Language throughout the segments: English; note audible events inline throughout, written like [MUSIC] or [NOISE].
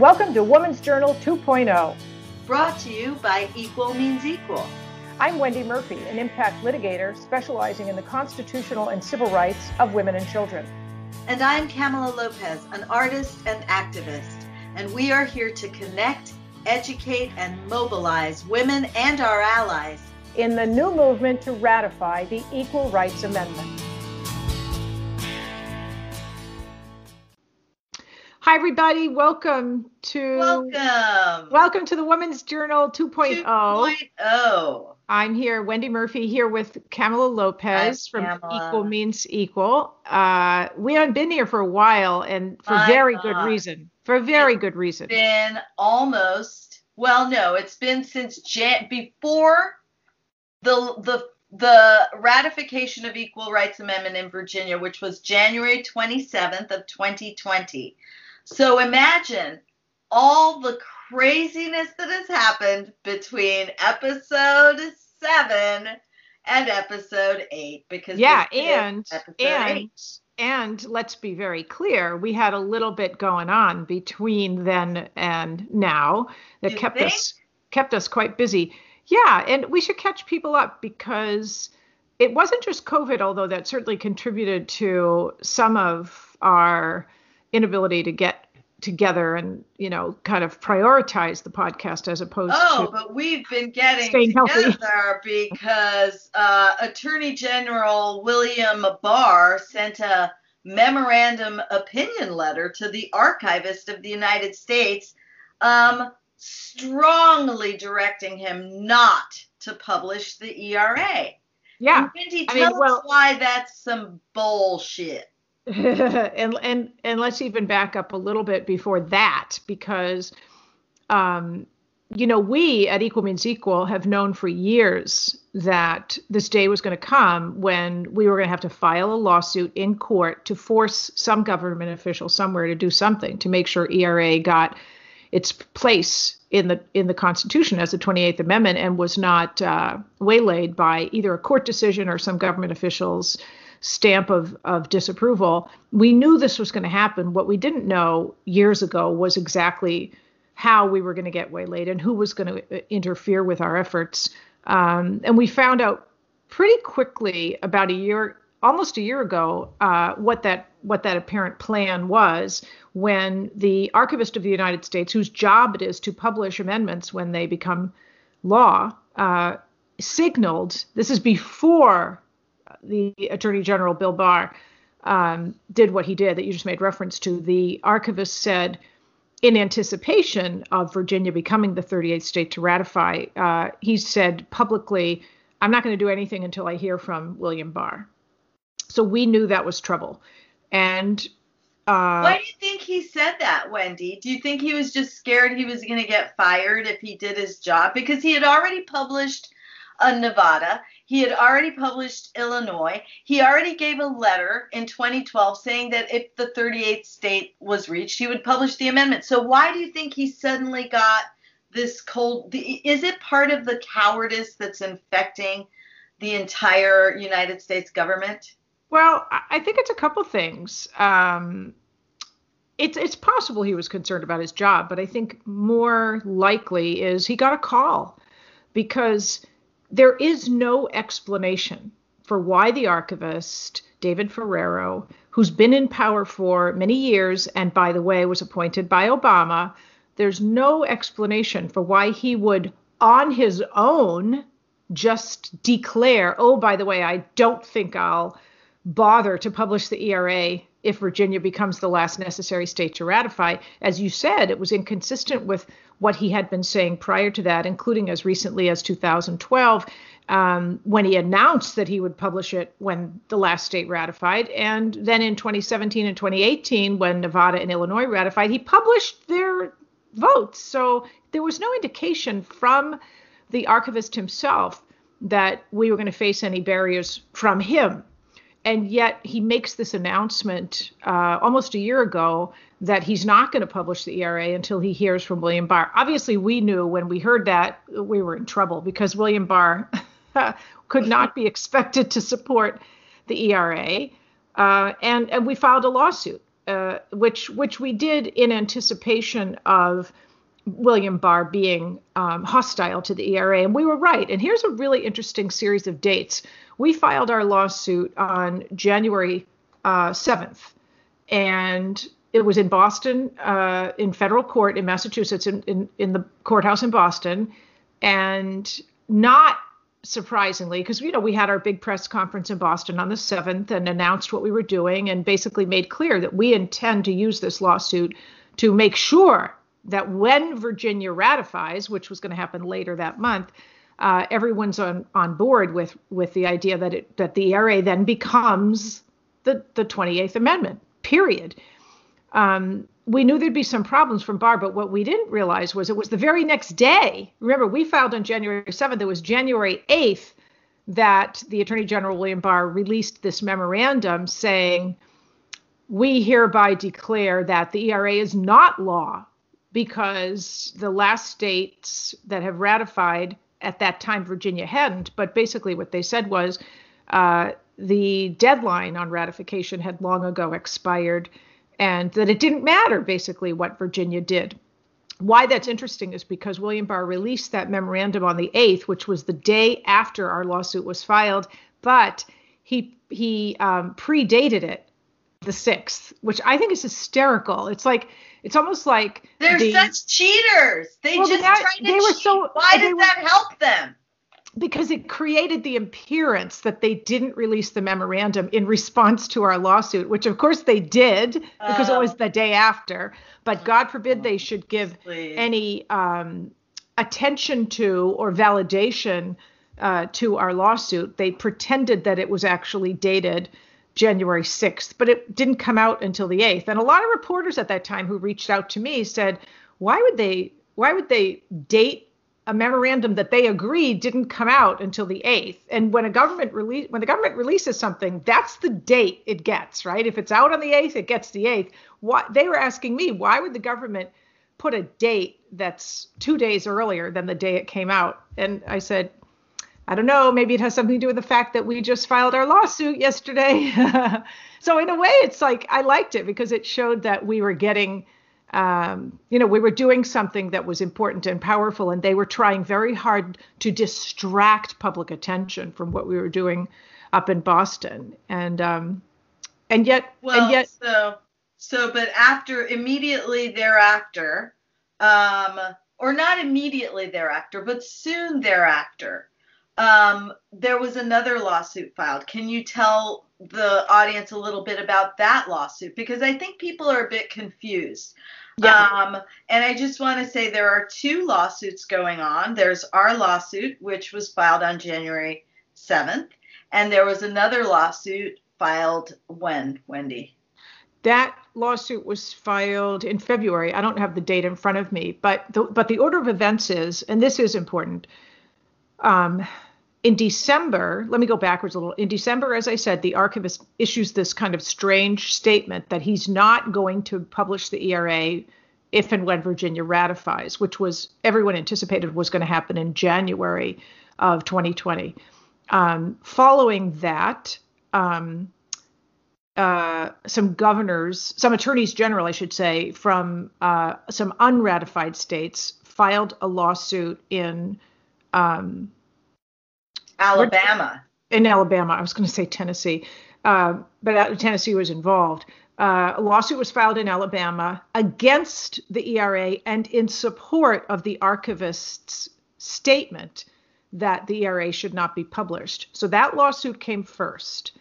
Welcome to Women's Journal 2.0. Brought to you by Equal Means Equal. I'm Wendy Murphy, an impact litigator specializing in the constitutional and civil rights of women and children. And I'm Kamala Lopez, an artist and activist. And we are here to connect, educate, and mobilize women and our allies in the new movement to ratify the Equal Rights Amendment. Hi, everybody. Welcome to welcome welcome to the Women's Journal 2.0. 2.0. I'm here, Wendy Murphy, here with Kamala Lopez Hi, from. Equal Means Equal. Uh, we haven't been here for a while, and for My very God. good reason. For a very good reason. Been almost well, no, it's been since Jan- before the the the ratification of Equal Rights Amendment in Virginia, which was January 27th of 2020. So imagine all the craziness that has happened between episode seven and episode eight. Because Yeah, and and eight. and let's be very clear, we had a little bit going on between then and now that You kept think? us kept us quite busy. Yeah, and we should catch people up because it wasn't just COVID, although that certainly contributed to some of our inability to get together and you know kind of prioritize the podcast as opposed to Oh, to but we've been getting Staying healthy. together because uh, Attorney General William Barr sent a memorandum opinion letter to the archivist of the United States, um, strongly directing him not to publish the ERA. yeah And Wendy, I tell mean, well- us why that's some bullshit. [LAUGHS] and and and let's even back up a little bit before that because um you know we at equal means equal have known for years that this day was going to come when we were going to have to file a lawsuit in court to force some government official somewhere to do something to make sure ERA got its place in the in the Constitution as the 28th Amendment and was not uh, waylaid by either a court decision or some government official's stamp of of disapproval. We knew this was going to happen. What we didn't know years ago was exactly how we were going to get waylaid and who was going to interfere with our efforts. Um, and we found out pretty quickly about a year almost a year ago uh, what that what that apparent plan was when the archivist of the United States, whose job it is to publish amendments when they become law, uh, signaled this is before the Attorney General Bill Barr um, did what he did that you just made reference to. The archivist said, in anticipation of Virginia becoming the 38th state to ratify, uh, he said publicly, I'm not going to do anything until I hear from William Barr. So we knew that was trouble. And uh, Why do you think he said that, Wendy? Do you think he was just scared he was going to get fired if he did his job? Because he had already published uh, Nevada, he had already published Illinois, he already gave a letter in 2012 saying that if the 38th state was reached, he would publish the amendment. So why do you think he suddenly got this cold? Is it part of the cowardice that's infecting the entire United States government? Well, I think it's a couple things. Um, it's it's possible he was concerned about his job, but I think more likely is he got a call because there is no explanation for why the archivist David Ferriero, who's been in power for many years and by the way was appointed by Obama, there's no explanation for why he would on his own just declare, "Oh, by the way, I don't think I'll bother to publish the ERA if Virginia becomes the last necessary state to ratify. As you said, it was inconsistent with what he had been saying prior to that, including as recently as 2012, um, when he announced that he would publish it when the last state ratified. And then in 2017 and 2018, when Nevada and Illinois ratified, he published their votes. So there was no indication from the archivist himself that we were going to face any barriers from him and yet he makes this announcement uh, almost a year ago that he's not going to publish the ERA until he hears from William Barr. Obviously, we knew when we heard that we were in trouble because William Barr [LAUGHS] could not be expected to support the ERA, uh, and and we filed a lawsuit uh, which which we did in anticipation of William Barr being um, hostile to the ERA, and we were right. And here's a really interesting series of dates. We filed our lawsuit on January uh, 7th, and it was in Boston, uh, in federal court in Massachusetts, in, in, in the courthouse in Boston, and not surprisingly, because you know we had our big press conference in Boston on the 7th and announced what we were doing and basically made clear that we intend to use this lawsuit to make sure that when Virginia ratifies, which was going to happen later that month, uh, everyone's on on board with with the idea that it that the ERA then becomes the the 28th Amendment. Period. Um, we knew there'd be some problems from Barr, but what we didn't realize was it was the very next day. Remember, we filed on January 7th. It was January 8th that the Attorney General William Barr released this memorandum saying, We hereby declare that the ERA is not law because the last states that have ratified at that time, Virginia hadn't. But basically, what they said was uh, the deadline on ratification had long ago expired and that it didn't matter basically what Virginia did. Why that's interesting is because William Barr released that memorandum on the 8th, which was the day after our lawsuit was filed, but he he um, predated it the 6th, which I think is hysterical. It's like it's almost like they're the, such cheaters. They well, just that, tried to they cheat. were so why does were, that help them? Because it created the appearance that they didn't release the memorandum in response to our lawsuit, which of course they did because uh, it was the day after. But God forbid they should give please. any um, attention to or validation uh, to our lawsuit. They pretended that it was actually dated January 6th, but it didn't come out until the 8th. And a lot of reporters at that time who reached out to me said, "Why would they? Why would they date a memorandum that they agreed didn't come out until the 8th and when a government release when the government releases something that's the date it gets right? If it's out on the 8th it gets the 8th what they were asking me why would the government put a date that's 2 days earlier than the day it came out? And i said i don't know. Maybe it has something to do with the fact that we just filed our lawsuit yesterday. [LAUGHS] So in a way it's like i liked it because it showed that we were getting um, you know, we were doing something that was important and powerful, and they were trying very hard to distract public attention from what we were doing up in Boston. And um, and yet, well, and yet, so so, but after immediately thereafter, um, or not immediately thereafter, but soon thereafter, um, there was another lawsuit filed. Can you tell the audience a little bit about that lawsuit? Because I think people are a bit confused. Yeah. Um, and I just want to say there are two lawsuits going on. There's our lawsuit, which was filed on January 7th, and there was another lawsuit filed when, Wendy? That lawsuit was filed in February. I don't have the date in front of me, but the, but the order of events is, and this is important. Um, in December, let me go backwards a little. In December, as I said, the archivist issues this kind of strange statement that he's not going to publish the ERA if and when Virginia ratifies, which was everyone anticipated was going to happen in January of 2020. Um, following that, um, uh, some governors, some attorneys general, I should say, from uh, some unratified states filed a lawsuit in um, Alabama. In Alabama, I was going to say Tennessee, uh, but Tennessee was involved. Uh, a lawsuit was filed in Alabama against the ERA and in support of the archivist's statement that the ERA should not be published. So that lawsuit came first.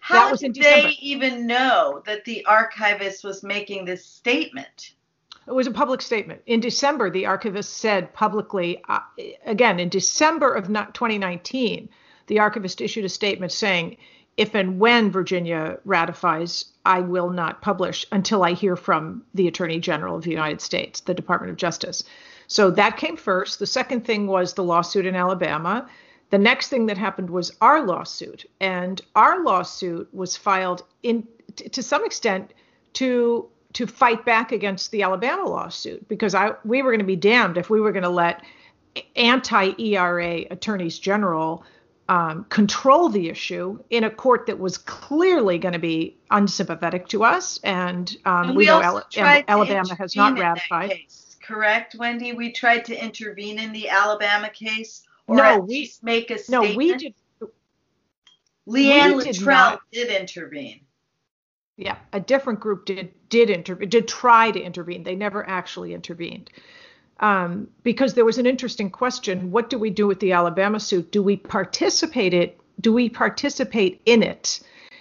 How did they even know that the archivist was making this statement? It was a public statement. In December, the archivist said publicly, uh, again, in December of 2019, the archivist issued a statement saying, if and when Virginia ratifies, I will not publish until I hear from the Attorney General of the United States, the Department of Justice. So that came first. The second thing was the lawsuit in Alabama. The next thing that happened was our lawsuit. And our lawsuit was filed in to some extent to to fight back against the Alabama lawsuit because I we were going to be damned if we were going to let anti-ERA attorneys general um, control the issue in a court that was clearly going to be unsympathetic to us, and, um, And we, we know Al- Alabama has not intervene in that ratified. case, correct, Wendy? We tried to intervene in the Alabama case, or No, at we- least make a statement. No, we did. Leanne we did Littrell not. did intervene. Yeah, a different group did did intervene, did try to intervene. They never actually intervened. Um, because there was an interesting question: What do we do with the Alabama suit? Do we participate it? Do we participate in it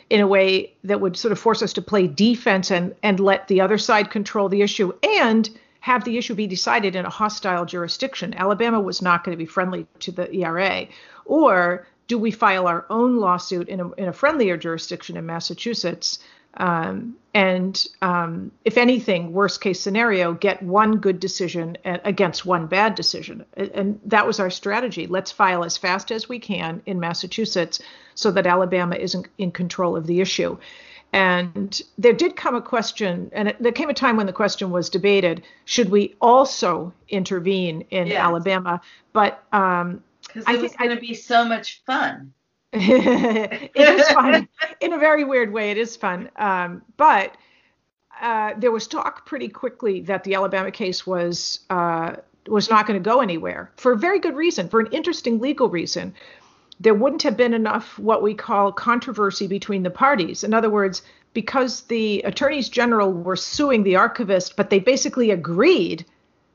in a way that would sort of force us to play defense and and let the other side control the issue and have the issue be decided in a hostile jurisdiction? Alabama was not going to be friendly to the ERA, or do we file our own lawsuit in a, in a friendlier jurisdiction in Massachusetts? Um, and um, if anything, worst case scenario, get one good decision against one bad decision. And- that was our strategy. Let's file as fast as we can in Massachusetts so that Alabama isn't in control of the issue. And there did come a question, and it, there came a time when the question was debated should we also intervene in Yes. Alabama? But um, Because I it was think I- going to be so much fun. It is fun in a very weird way. It is fun, um, but uh, there was talk pretty quickly that the Alabama case was uh, was not going to go anywhere for a very good reason, for an interesting legal reason. There wouldn't have been enough what we call controversy between the parties. In other words, because the attorneys general were suing the archivist, but they basically agreed,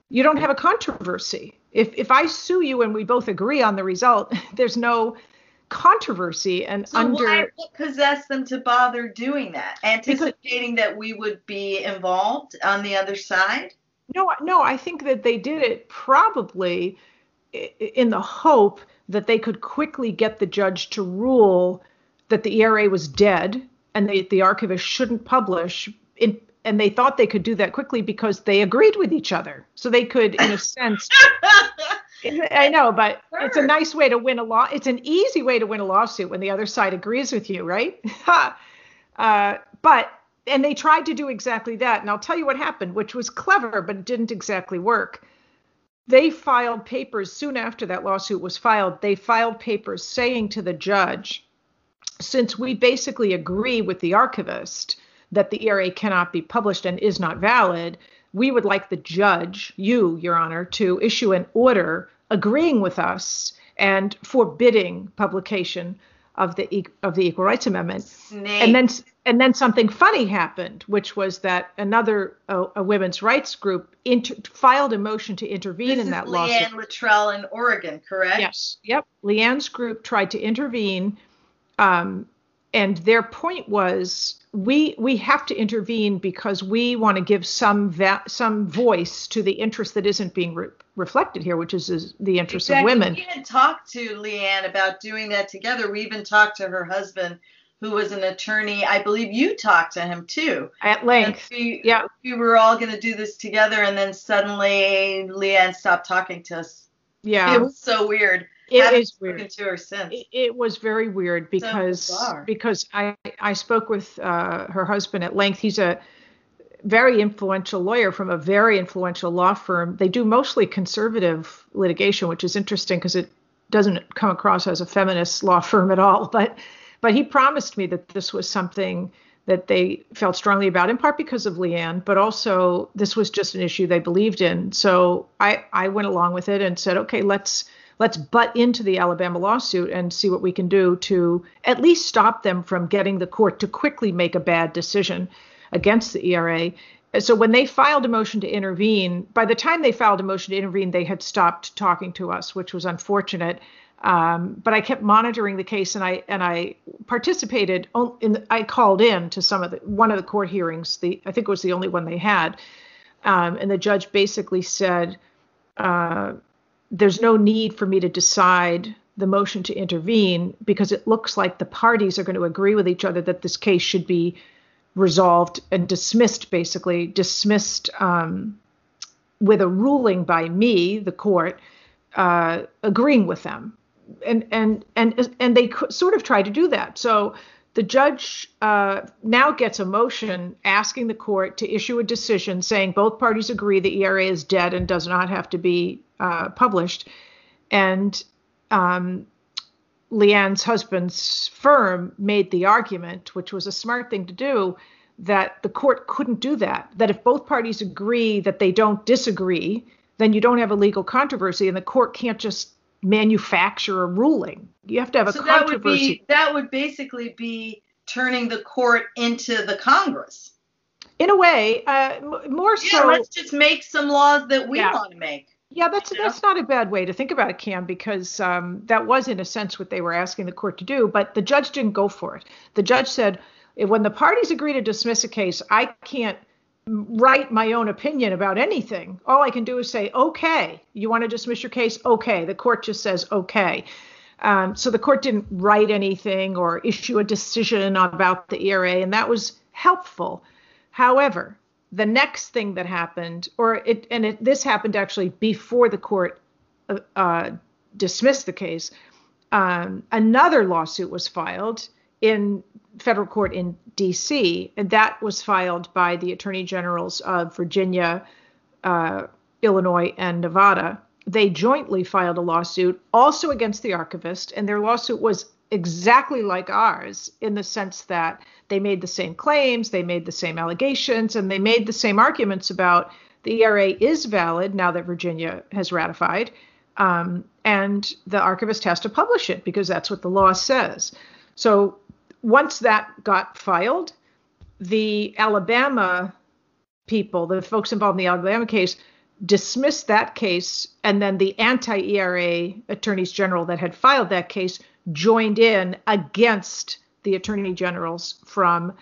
you don't have a controversy. If if I sue you and we both agree on the result, [LAUGHS] there's no controversy and So under why, what possessed them to bother doing that? Anticipating that we would be involved on the other side? no no i think that they did it probably in the hope that they could quickly get the judge to rule that the era was dead and they, the archivist shouldn't publish in, and they thought they could do that quickly because they agreed with each other so they could in a [LAUGHS] sense I know, but it's a nice way to win a law. It's an easy way to win a lawsuit when the other side agrees with you, right? [LAUGHS] uh, but and they tried to do exactly that, and I'll tell you what happened, which was clever, but it didn't exactly work. They filed papers soon after that lawsuit was filed. They filed papers saying to the judge, since we basically agree with the archivist that the ERA cannot be published and is not valid, we would like the judge, you, Your Honor, to issue an order agreeing with us and forbidding publication of the of the Equal Rights Amendment. Snake. And then and then something funny happened, which was that another uh, a women's rights group inter- filed a motion to intervene this in that lawsuit. Leanne Littrell in Oregon, correct? Yes. Yep. Leanne's group tried to intervene, um, and their point was we we have to intervene because we want to give some va- some voice to the interest that isn't being re- reflected here, which is, is the interest Exactly. of women. We had talked to Leanne about doing that together. We even talked to her husband, who was an attorney. I believe you talked to him too. At And length. we, Yeah. we were all going to do this together, and then suddenly Leanne stopped talking to us. Yeah. It was so weird. It is weird. to her since. It, it was very weird because bizarre. because I I spoke with uh, her husband at length. He's a very influential lawyer from a very influential law firm. They do mostly conservative litigation, which is interesting because it doesn't come across as a feminist law [LAUGHS] firm at all. But but he promised me that this was something that they felt strongly about, in part because of Leanne, but also this was just an issue they believed in. So I I went along with it and said, okay, let's let's butt into the Alabama lawsuit and see what we can do to at least stop them from getting the court to quickly make a bad decision against the ERA. So when they filed a motion to intervene, by the time they filed a motion to intervene, they had stopped talking to us, which was unfortunate. Um, but I kept monitoring the case, and I and I participated. In I called in to some of the one of the court hearings. The I think it was the only one they had, um, and the judge basically said, uh, "There's no need for me to decide the motion to intervene because it looks like the parties are going to agree with each other that this case should be resolved and dismissed, basically dismissed um, with a ruling by me, the court, uh, agreeing with them, and and and and they sort of try to do that. So the judge uh, now gets a motion asking the court to issue a decision saying both parties agree the ERA is dead and does not have to be uh, published, and um, Leanne's husband's firm made the argument, which was a smart thing to do, that the court couldn't do that. That if both parties agree that they don't disagree, then you don't have a legal controversy, and the court can't just manufacture a ruling. You have to have a so controversy. That would, be, that would basically be turning the court into the Congress. In a way, uh, more yeah, so. Let's just make some laws that we Yeah. want to make. Yeah, that's that's not a bad way to think about it, Cam, because um, that was in a sense what they were asking the court to do. But the judge didn't go for it. The judge said, when the parties agree to dismiss a case, I can't write my own opinion about anything. All I can do is say, okay, you want to dismiss your case? Okay. The court just says, okay. Um, so the court didn't write anything or issue a decision about the ERA, and that was helpful. However, the next thing that happened, or it, and it, this happened actually before the court uh, uh, dismissed the case, um, another lawsuit was filed in federal court in D.C., and that was filed by the attorney generals of Virginia, uh, Illinois, and Nevada. They jointly filed a lawsuit also against the archivist, and their lawsuit was exactly like ours in the sense that they made the same claims, they made the same allegations, and they made the same arguments about the ERA is valid now that Virginia has ratified, um, and the archivist has to publish it because that's what the law says. So once that got filed, the Alabama people, the folks involved in the Alabama case, dismissed that case, and then the anti ERA attorneys general that had filed that case joined in against the attorney generals from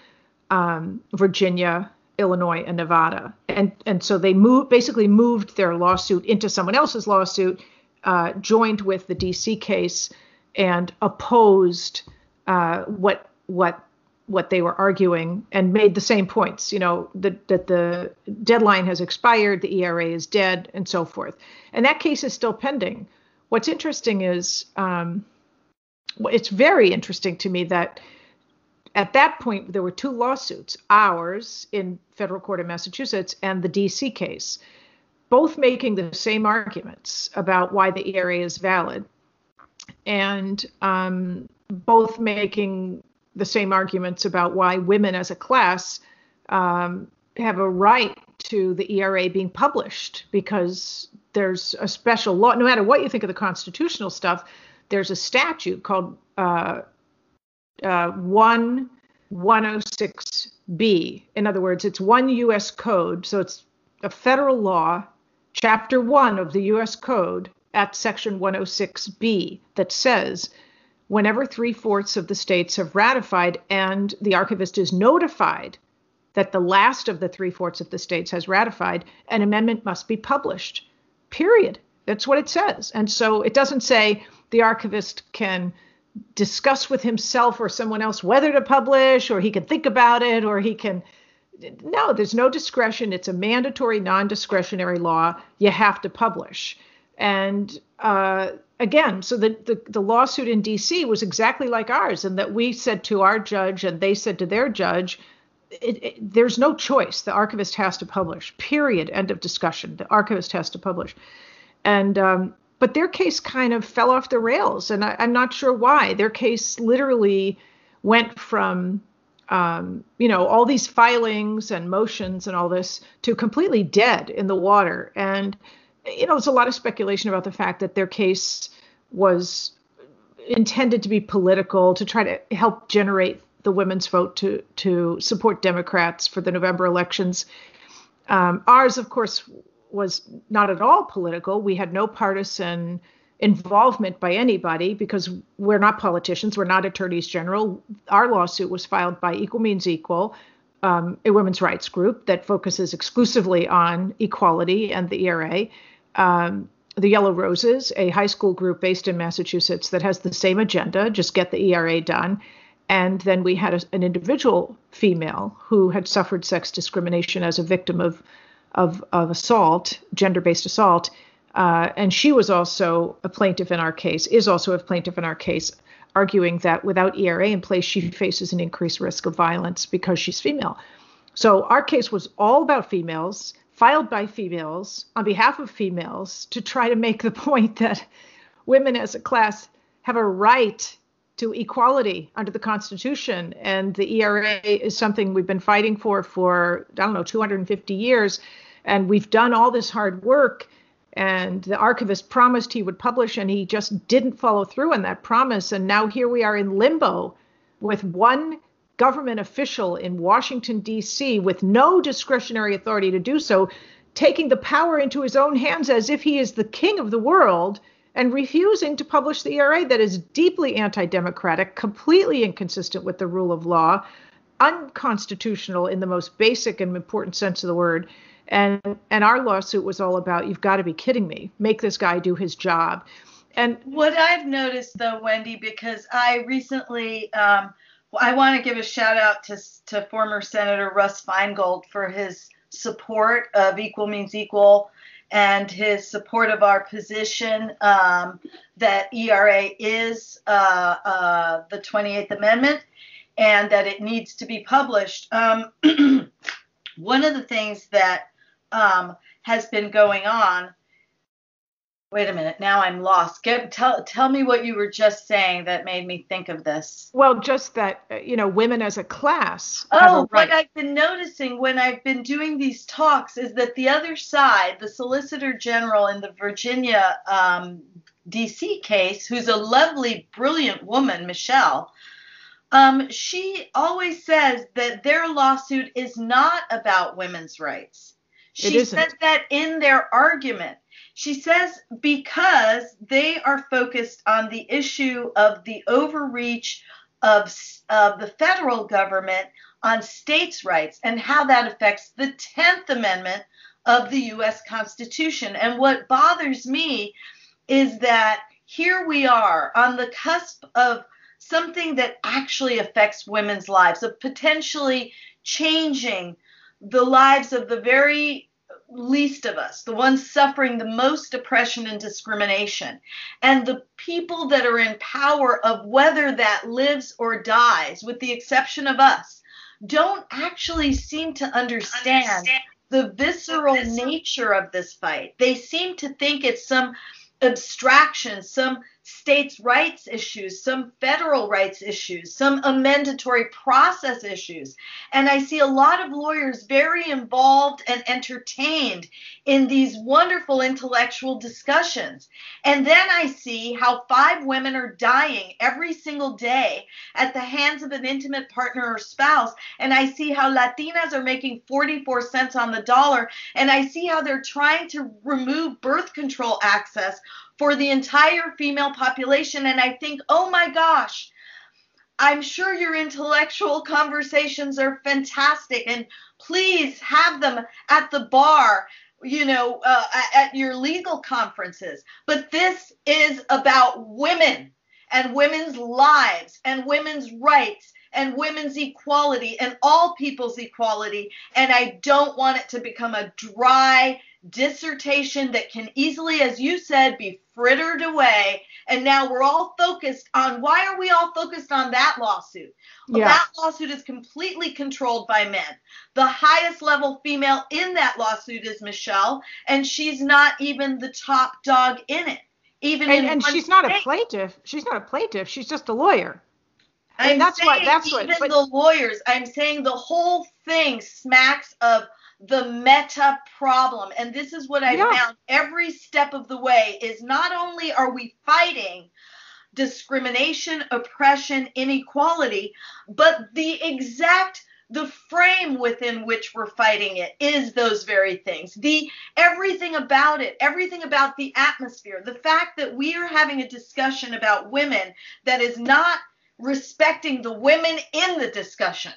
um, Virginia, Illinois, and Nevada, and and so they moved basically moved their lawsuit into someone else's lawsuit, uh, joined with the DC case, and opposed uh, what what what they were arguing and made the same points. You know that that the deadline has expired, the ERA is dead, and so forth. And that case is still pending. What's interesting is um, it's very interesting to me that at that point there were two lawsuits ours in federal court in massachusetts and the dc case both making the same arguments about why the era is valid and um, both making the same arguments about why women as a class um, have a right to the era being published because there's a special law no matter what you think of the constitutional stuff there's a statute called uh, uh, 1106B. In other words, it's one U.S. code, so it's a federal law, chapter one of the U.S. code at section 106B that says whenever three fourths of the states have ratified and the archivist is notified that the last of the three fourths of the states has ratified, an amendment must be published. Period. That's what it says. And so it doesn't say the archivist can discuss with himself or someone else whether to publish or he can think about it or he can no there's no discretion. It's a mandatory non-discretionary law. You have to publish. And uh, again so the, the, the lawsuit in dc was exactly like ours and that we said to our judge and they said to their judge it, it, there's no choice. The archivist has to publish period. End of discussion. The archivist has to publish and um, but their case kind of fell off the rails, and I, am not sure why. Their case literally went from, um, you know, all these filings and motions and all this to completely dead in the water. And, you know, there's a lot of speculation about the fact that their case was intended to be political to try to help generate the women's vote to to support Democrats for the November elections. Um, ours, of course, was not at all political. We had no partisan involvement by anybody because we're not politicians, we're not attorneys general. Our lawsuit was filed by Equal Means Equal, um, a women's rights group that focuses exclusively on equality and the ERA. Um, the Yellow Roses, a high school group based in Massachusetts that has the same agenda, just get the ERA done. And then we had a, an individual female who had suffered sex discrimination as a victim of of, of assault, gender based assault. Uh, and she was also a plaintiff in our case, is also a plaintiff in our case, arguing that without ERA in place, she faces an increased risk of violence because she's female. So our case was all about females, filed by females on behalf of females to try to make the [LAUGHS] point that women as a class have a right to equality under the Constitution. And the ERA is something we've been fighting for for, I don't know, 250 years. And we've done all this hard work. And the archivist promised he would publish, and he just didn't follow through on that promise. And now here we are in limbo with one government official in Washington, D.C., with no discretionary authority to do so, taking the power into his own hands as if he is the king of the world and refusing to publish the ERA that is deeply anti democratic, completely inconsistent with the rule of law, unconstitutional in the most basic and important sense of the word. And, and our lawsuit was all about you've got to be kidding me, make this guy do his job. And what I've noticed though, Wendy, because I recently, um, I want to give a shout out to, to former Senator Russ Feingold for his support of Equal Means Equal and his support of our position um, that ERA is uh, uh, the 28th Amendment and that it needs to be published. Um, [CLEARS THROAT] one of the things that um, has been going on Wait a minute. Now I'm lost. Get tell tell me what you were just saying that made me think of this. Well, just that uh, you know, women as a class. Oh, a right. what I've been noticing when I've been doing these talks is that the other side, the Solicitor General in the Virginia um, D.C. case, who's a lovely, brilliant woman, Michelle. Um, she always says that their lawsuit is not about women's rights. She said that in their argument she says because they are focused on the issue of the overreach of, of the federal government on states' rights and how that affects the 10th Amendment of the U.S. Constitution. And what bothers me is that here we are on the cusp of something that actually affects women's lives, of potentially changing the lives of the very least of us, the ones suffering the most oppression and discrimination, and the people that are in power of whether that lives or dies, with the exception of us, don't actually seem to understand, understand. the visceral, the visceral nature of this fight. They seem to think it's some abstraction, some states' rights issues, some federal rights issues, some amendatory process issues. And I see a lot of lawyers very involved and entertained in these wonderful intellectual discussions. And then I see how five women are dying every single day at the hands of an intimate partner or spouse. And I see how Latinas are making 44 cents on the dollar. And I see how they're trying to remove birth control access for the entire female population. And I think, oh my gosh, I'm sure your intellectual conversations are fantastic. And please have them at the bar, you know, uh, at your legal conferences. But this is about women and women's lives and women's rights and women's equality and all people's equality. And I don't want it to become a dry dissertation that can easily, as you said, be frittered away. And now we're all focused on why are we all focused on that lawsuit? Well, yeah. That lawsuit is completely controlled by men. The highest level female in that lawsuit is Michelle, and she's not even the top dog in it. Even and, and she's not a plaintiff. She's not a plaintiff. She's just a lawyer. I'm that's saying what that's even what, but, the lawyers. I'm saying the whole thing smacks of the meta problem. And this is what I yeah. found every step of the way is not only are we fighting discrimination, oppression, inequality, but the exact the frame within which we're fighting it is those very things. The everything about it, everything about the atmosphere, the fact that we are having a discussion about women that is not respecting the women in the discussion.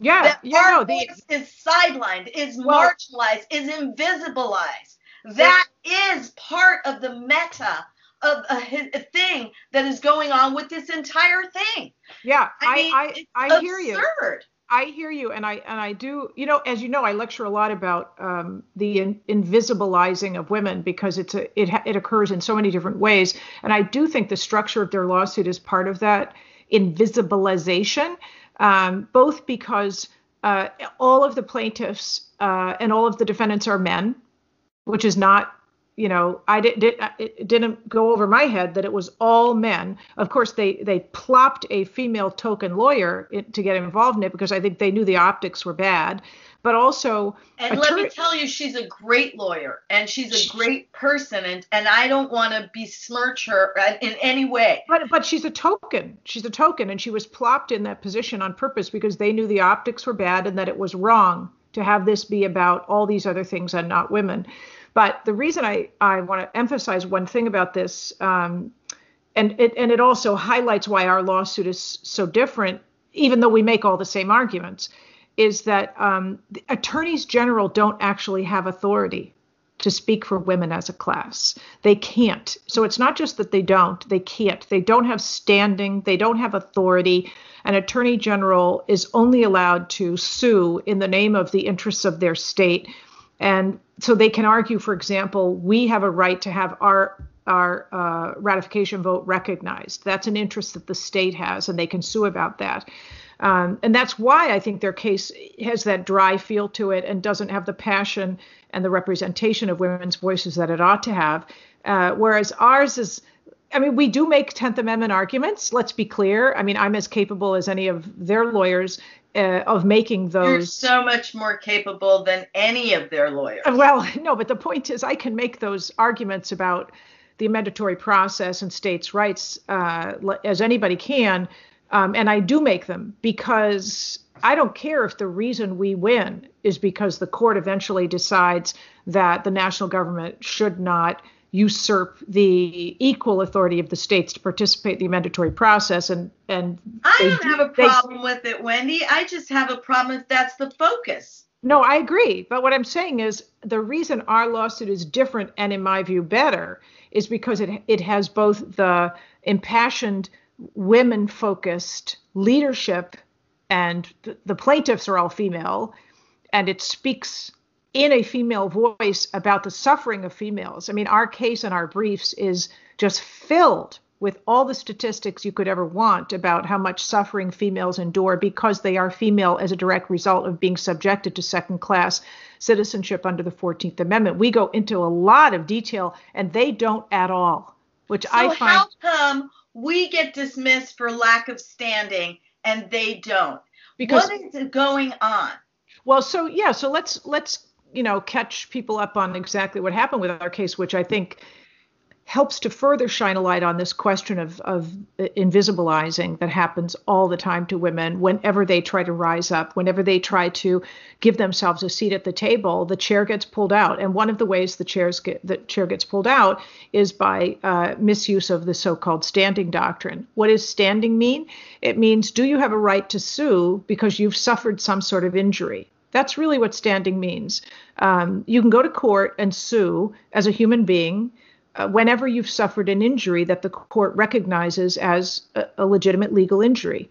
Yeah, that yeah, our no, the, voice is sidelined, is well, marginalized, is invisibilized. That is part of the meta of a, a, thing that is going on with this entire thing. Yeah, I mean, I, I, I hear you. I hear you, and I and I do. You know, as you know, I lecture a lot about um, the in, invisibilizing of women because it's a it it occurs in so many different ways, and I do think the structure of their lawsuit is part of that invisibilization um, both because uh, all of the plaintiffs uh, and all of the defendants are men, which is not you know, I did, did it didn't go over my head that it was all men. Of course, they they plopped a female token lawyer to get involved in it because I think they knew the optics were bad. But also, and let me tell you, she's a great lawyer and she's a great person, and and I don't want to besmirch her in any way. But but she's a token. She's a token, and she was plopped in that position on purpose because they knew the optics were bad and that it was wrong to have this be about all these other things and not women. But the reason I, I want to emphasize one thing about this, um, and it and it also highlights why our lawsuit is so different, even though we make all the same arguments, is that um, attorneys general don't actually have authority to speak for women as a class. They can't. So it's not just that they don't, they can't. They don't have standing, they don't have authority. An attorney general is only allowed to sue in the name of the interests of their state. And so they can argue, for example, we have a right to have our our uh, ratification vote recognized. That's an interest that the state has, and they can sue about that. Um, and that's why I think their case has that dry feel to it and doesn't have the passion and the representation of women's voices that it ought to have. Uh, whereas ours is, I mean, we do make 10th Amendment arguments, let's be clear. I mean, I'm as capable as any of their lawyers uh, of making those. You're so much more capable than any of their lawyers. Well, [LAUGHS] no, but the point is, I can make those arguments about the amendatory process and states' rights uh, as anybody can. Um, and I do make them because I don't care if the reason we win is because the court eventually decides that the national government should not usurp the equal authority of the states to participate in the amendatory process and and I don't have a problem they, with it Wendy. I just have a problem if that's the focus. No I agree. But what I'm saying is the reason our lawsuit is different and in my view better is because it it has both the impassioned women focused leadership and the, the plaintiffs are all female and it speaks in a female voice about the suffering of females. I mean, our case and our briefs is just filled with all the statistics you could ever want about how much suffering females endure because they are female as a direct result of being subjected to second class citizenship under the 14th Amendment. We go into a lot of detail and they don't at all, which so I find. How come we get dismissed for lack of standing and they don't. Because what is going on? Well, so yeah, so let's let's you know catch people up on exactly what happened with our case, which I think helps to further shine a light on this question of, of invisibilizing that happens all the time to women whenever they try to rise up, whenever they try to give themselves a seat at the table, the chair gets pulled out. And one of the ways the chairs get, the chair gets pulled out is by uh, misuse of the so-called standing doctrine. What does standing mean? It means do you have a right to sue because you've suffered some sort of injury? That's really what standing means. Um, you can go to court and sue as a human being uh, whenever you've suffered an injury that the court recognizes as a, a legitimate legal injury.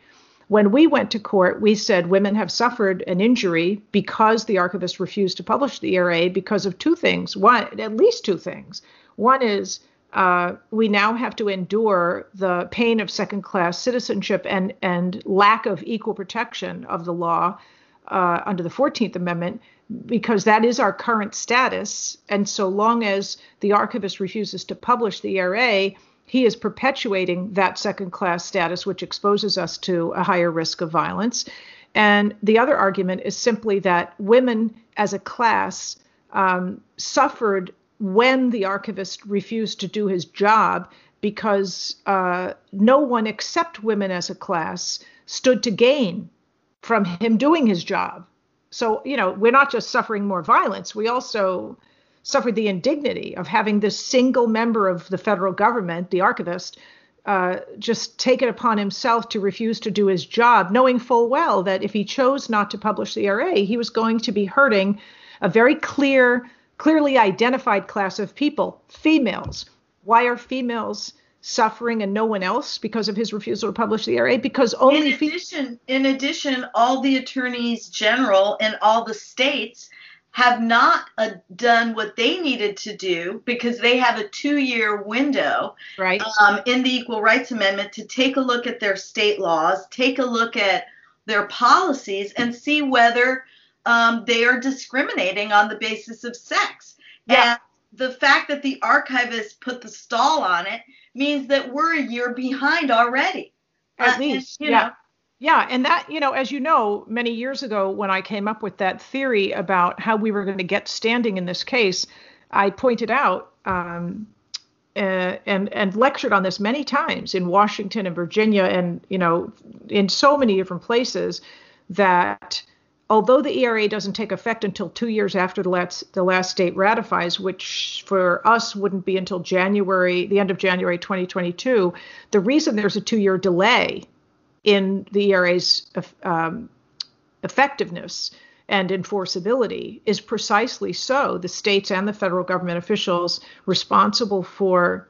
When we went to court, we said women have suffered an injury because the archivist refused to publish the ERA because of two things. One, at least two things. One is uh, we now have to endure the pain of second class citizenship and, and lack of equal protection of the law uh, under the 14th Amendment because that is our current status. And so long as the archivist refuses to publish the ERA, he is perpetuating that second class status, which exposes us to a higher risk of violence. And the other argument is simply that women as a class um, suffered when the archivist refused to do his job because uh, no one except women as a class stood to gain from him doing his job. So, you know, we're not just suffering more violence, we also suffered the indignity of having this single member of the federal government, the archivist, uh, just take it upon himself to refuse to do his job, knowing full well that if he chose not to publish the ERA, he was going to be hurting a very clear, clearly identified class of people, females. Why are females suffering and no one else because of his refusal to publish the ERA because only in addition in addition all the attorneys general in all the states have not uh, done what they needed to do because they have a two-year window right um, in the equal rights amendment to take a look at their state laws take a look at their policies and see whether um, they are discriminating on the basis of sex yeah. The fact that the archivist put the stall on it means that we're a year behind already. At uh, least, and, yeah. Know, yeah, and that, you know, as you know, many years ago when I came up with that theory about how we were going to get standing in this case, I pointed out um, uh, and and lectured on this many times in Washington and Virginia and you know in so many different places that although the ERA doesn't take effect until two years after the last the last state ratifies, which for us wouldn't be until January, the end of January 2022, the reason there's a two-year delay in the ERA's um, effectiveness and enforceability is precisely so. The states and the federal government officials responsible for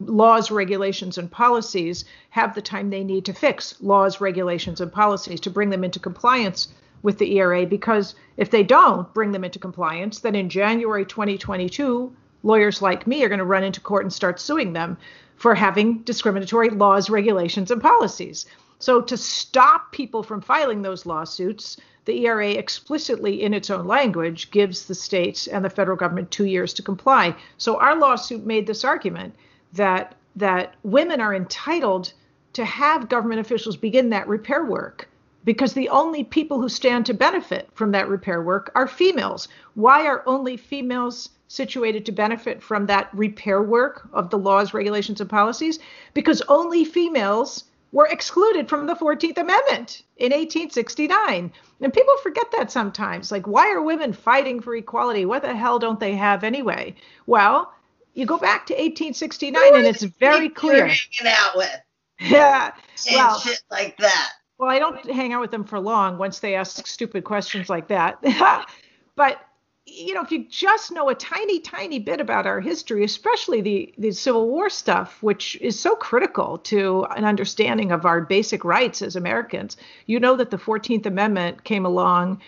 laws, regulations, and policies have the time they need to fix laws, regulations, and policies to bring them into compliance with the ERA. Because if they don't bring them into compliance, then in January 2022, lawyers like me are going to run into court and start suing them for having discriminatory laws, regulations, and policies. So, to stop people from filing those lawsuits, the ERA explicitly, in its own language, gives the states and the federal government two years to comply. So, our lawsuit made this argument that that women are entitled to have government officials begin that repair work because the only people who stand to benefit from that repair work are females. Why are only females situated to benefit from that repair work of the laws, regulations, and policies? Because only females were excluded from the 14th Amendment in 1869. And people forget that sometimes. Like, why are women fighting for equality? What the hell don't they have anyway? Well, you go back to 1869 and it's very clear. Hanging out with. [LAUGHS] Yeah. And well, shit like that. Well, I don't hang out with them for long once they ask stupid questions like that. [LAUGHS] but you know, if you just know a tiny, tiny bit about our history, especially the, the Civil War stuff, which is so critical to an understanding of our basic rights as Americans, you know that the 14th Amendment came along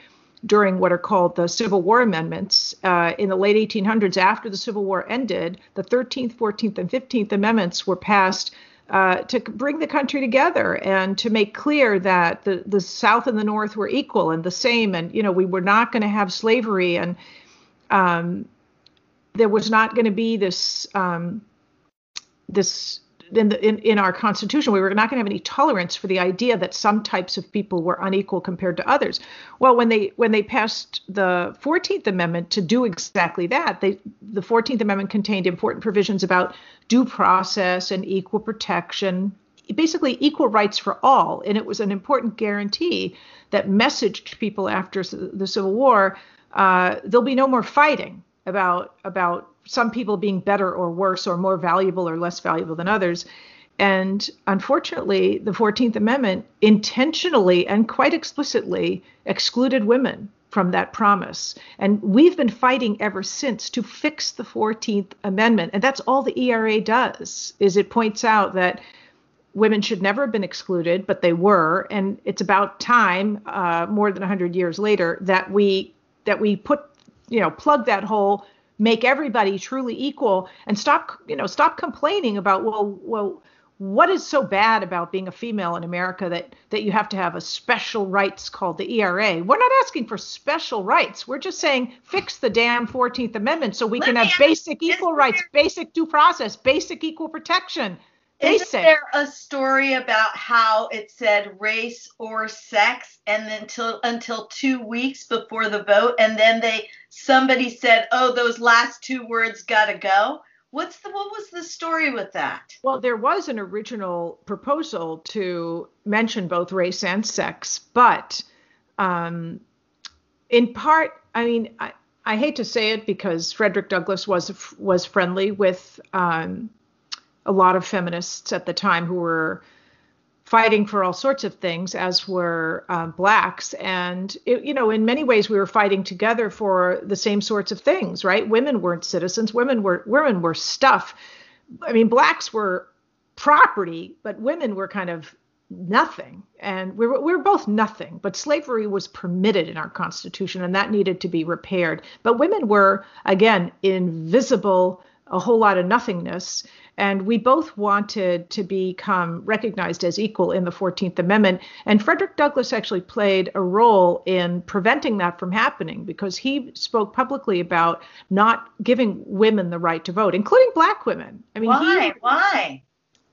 during what are called the Civil War Amendments uh, in the late 1800s. After the Civil War ended, the 13th, 14th, and 15th Amendments were passed uh, to bring the country together and to make clear that the, the South and the North were equal and the same. And, you know, we were not going to have slavery and um, there was not going to be this, um, this in, the, in, in our constitution, we were not going to have any tolerance for the idea that some types of people were unequal compared to others. Well, when they when they passed the 14th Amendment to do exactly that, they the 14th Amendment contained important provisions about due process and equal protection, basically equal rights for all, and it was an important guarantee that messaged people after the Civil War uh, there'll be no more fighting about about some people being better or worse or more valuable or less valuable than others. And unfortunately, the 14th Amendment intentionally and quite explicitly excluded women from that promise. And we've been fighting ever since to fix the 14th Amendment. And that's all the ERA does is it points out that women should never have been excluded, but they were. And it's about time, uh, more than 100 years later, that we that we put you know plug that hole make everybody truly equal and stop you know stop complaining about well well what is so bad about being a female in America that that you have to have a special rights called the ERA? We're not asking for special rights. We're just saying fix the damn 14th Amendment so we Let can have basic equal rights, basic due process, basic equal protection. Basic. Isn't there a story about how it said race or sex and then until until 2 weeks before the vote and then they somebody said, "Oh, those last two words got to go." What's the what was the story with that? Well, there was an original proposal to mention both race and sex, but um, in part, I mean, I, I hate to say it because Frederick Douglass was was friendly with um, a lot of feminists at the time who were fighting for all sorts of things, as were um, blacks. And, it, you know, in many ways, we were fighting together for the same sorts of things, right? Women weren't citizens, women were women were stuff. I mean, blacks were property, but women were kind of nothing. And we were, we were both nothing, but slavery was permitted in our Constitution, and that needed to be repaired. But women were, again, invisible a whole lot of nothingness. And we both wanted to become recognized as equal in the 14th Amendment. And Frederick Douglass actually played a role in preventing that from happening because he spoke publicly about not giving women the right to vote, including black women. I mean, why? He, why?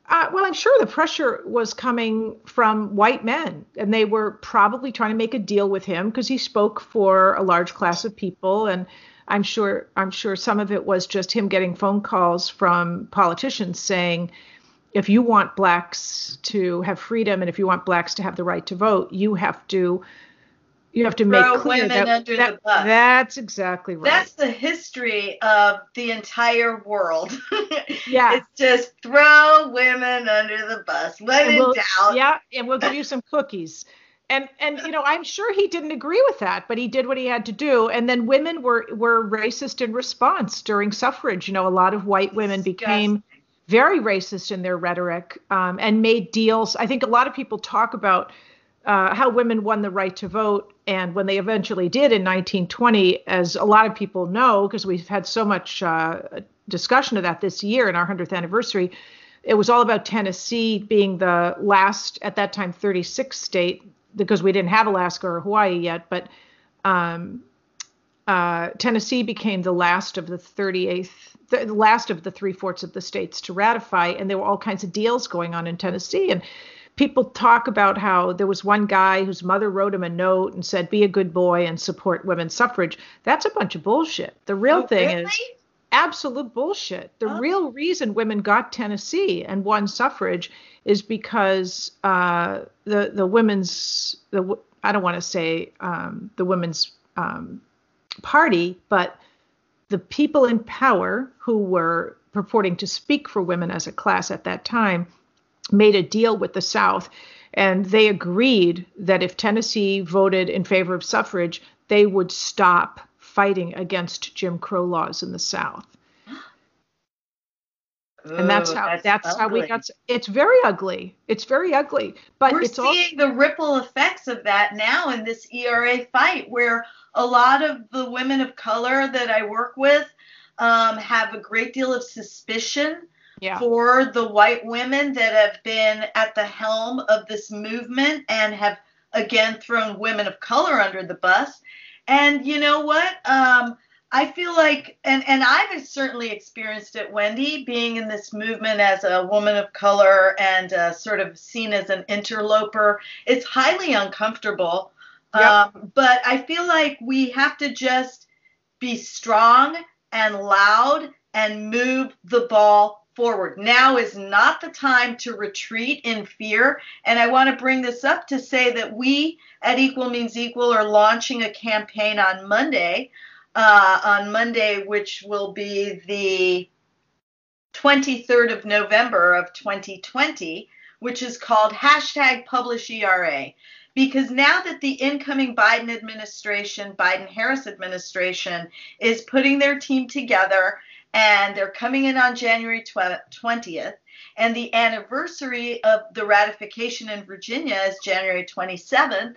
Uh, well, I'm sure the pressure was coming from white men, and they were probably trying to make a deal with him because he spoke for a large class of people, and I'm sure I'm sure some of it was just him getting phone calls from politicians saying, if you want blacks to have freedom and if you want blacks to have the right to vote, you have to you have to make clear women that, under that, the bus. That's exactly right. That's the history of the entire world. [LAUGHS] Yeah. it's just throw women under the bus. When And in we'll- doubt. Yeah, and we'll give you some cookies. And and you know, I'm sure he didn't agree with that, but he did what he had to do. And then women were were racist in response during suffrage. You know, a lot of white women became very racist in their rhetoric um, and made deals. I think a lot of people talk about uh, how women won the right to vote, and when they eventually did in 1920, as a lot of people know, because we've had so much uh, discussion of that this year in our 100th anniversary, it was all about Tennessee being the last, at that time, 36th state, because we didn't have Alaska or Hawaii yet, but um, uh, Tennessee became the last of the 38th, the last of the three fourths of the states to ratify, and there were all kinds of deals going on in Tennessee. And people talk about how there was one guy whose mother wrote him a note and said, "Be a good boy and support women's suffrage." That's a bunch of bullshit. The real Oh, thing really? is absolute bullshit. The Oh. real reason women got Tennessee and won suffrage is because uh, the the women's the I don't want to say um, the women's um, party, but the people in power who were purporting to speak for women as a class at that time made a deal with the South. And they agreed that if Tennessee voted in favor of suffrage, they would stop fighting against Jim Crow laws in the South. And that's how that's, how we got. It's very ugly. It's very ugly. But We're it's all seeing the ripple effects of that now in this ERA fight, where a lot of the women of color that I work with um, have a great deal of suspicion yeah. for the white women that have been at the helm of this movement and have again thrown women of color under the bus. And you know what? Um, I feel like, and, and I've certainly experienced it, Wendy, being in this movement as a woman of color and uh, sort of seen as an interloper. It's highly uncomfortable. Yep. Um, but I feel like we have to just be strong and loud and move the ball forward. Now is not the time to retreat in fear. And I want to bring this up to say that we at Equal Means Equal are launching a campaign on Monday. Uh, on Monday, which will be the 23rd of November of 2020, which is called hashtag publish ERA. Because now that the incoming Biden administration, Biden Harris administration, is putting their team together and they're coming in on January 20th, and the anniversary of the ratification in Virginia is January 27th,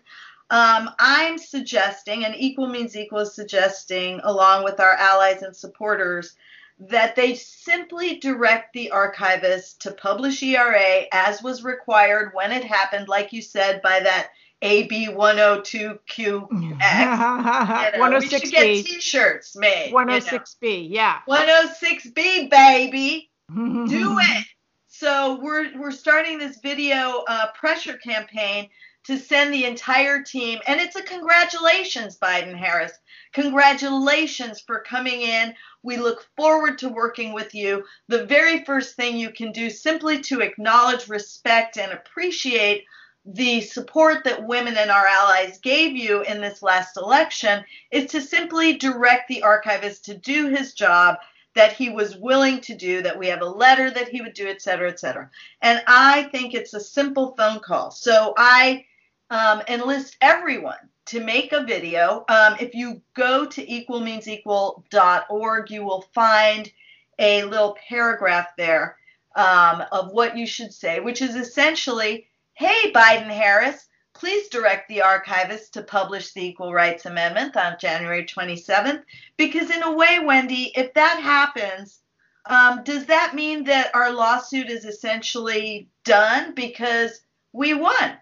um, I'm suggesting, and Equal Means Equal is suggesting, along with our allies and supporters, that they simply direct the archivist to publish ERA as was required when it happened, like you said, by that AB 102QX. [LAUGHS] You know, we should get 106B. T-shirts made. you know. 106B. Yeah. 106B, baby [LAUGHS] do it. So we're we're starting this video uh, pressure campaign to send the entire team, and it's a congratulations, Biden Harris. Congratulations for coming in. We look forward to working with you. The very first thing you can do, simply to acknowledge, respect, and appreciate the support that women and our allies gave you in this last election, is to simply direct the archivist to do his job that he was willing to do, that we have a letter that he would do, et cetera, et cetera. And I think it's a simple phone call. So I um, enlist everyone to make a video. Um, if you go to equalmeansequal.org, you will find a little paragraph there um, of what you should say, which is essentially, hey, Biden Harris, please direct the archivist to publish the Equal Rights Amendment on January 27th. Because, in a way, Wendy, if that happens, Um, does that mean that our lawsuit is essentially done because we won?